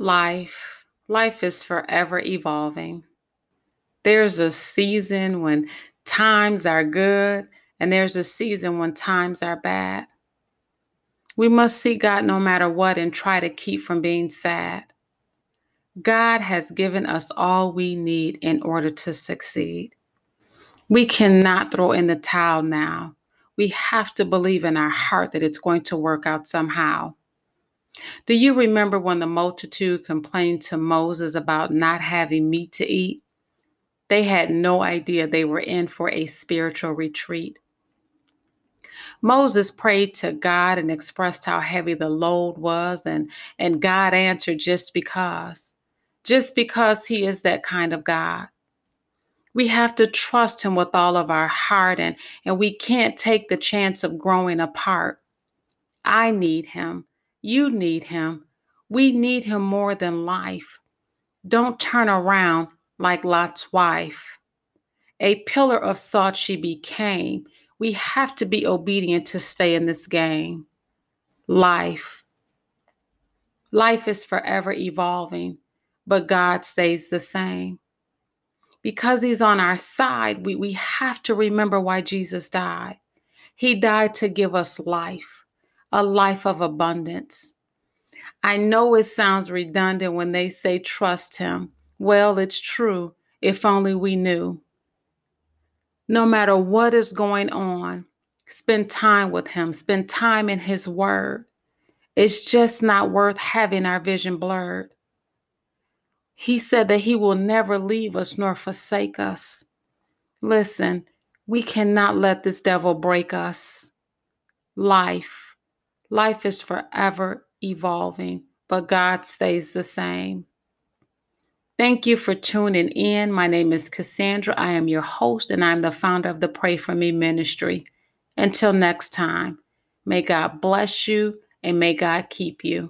Life. Life is forever evolving. There's a season when times are good, and there's a season when times are bad. We must see God no matter what and try to keep from being sad. God has given us all we need in order to succeed. We cannot throw in the towel now. We have to believe in our heart that it's going to work out somehow. Do you remember when the multitude complained to Moses about not having meat to eat? They had no idea they were in for a spiritual retreat. Moses prayed to God and expressed how heavy the load was, and, and God answered just because, just because He is that kind of God. We have to trust Him with all of our heart, and, and we can't take the chance of growing apart. I need Him. You need Him. We need Him more than life. Don't turn around like Lot's wife. A pillar of salt she became. We have to be obedient to stay in this game. Life. Life is forever evolving, but God stays the same. Because He's on our side, we, we have to remember why Jesus died. He died to give us life, a life of abundance. I know it sounds redundant when they say trust Him. Well, it's true if only we knew. No matter what is going on, spend time with Him, spend time in His Word. It's just not worth having our vision blurred. He said that He will never leave us nor forsake us. Listen, we cannot let this devil break us. Life, life is forever evolving, but God stays the same. Thank you for tuning in. My name is Cassandra. I am your host, and I'm the founder of the Pray For Me ministry. Until next time, may God bless you and may God keep you.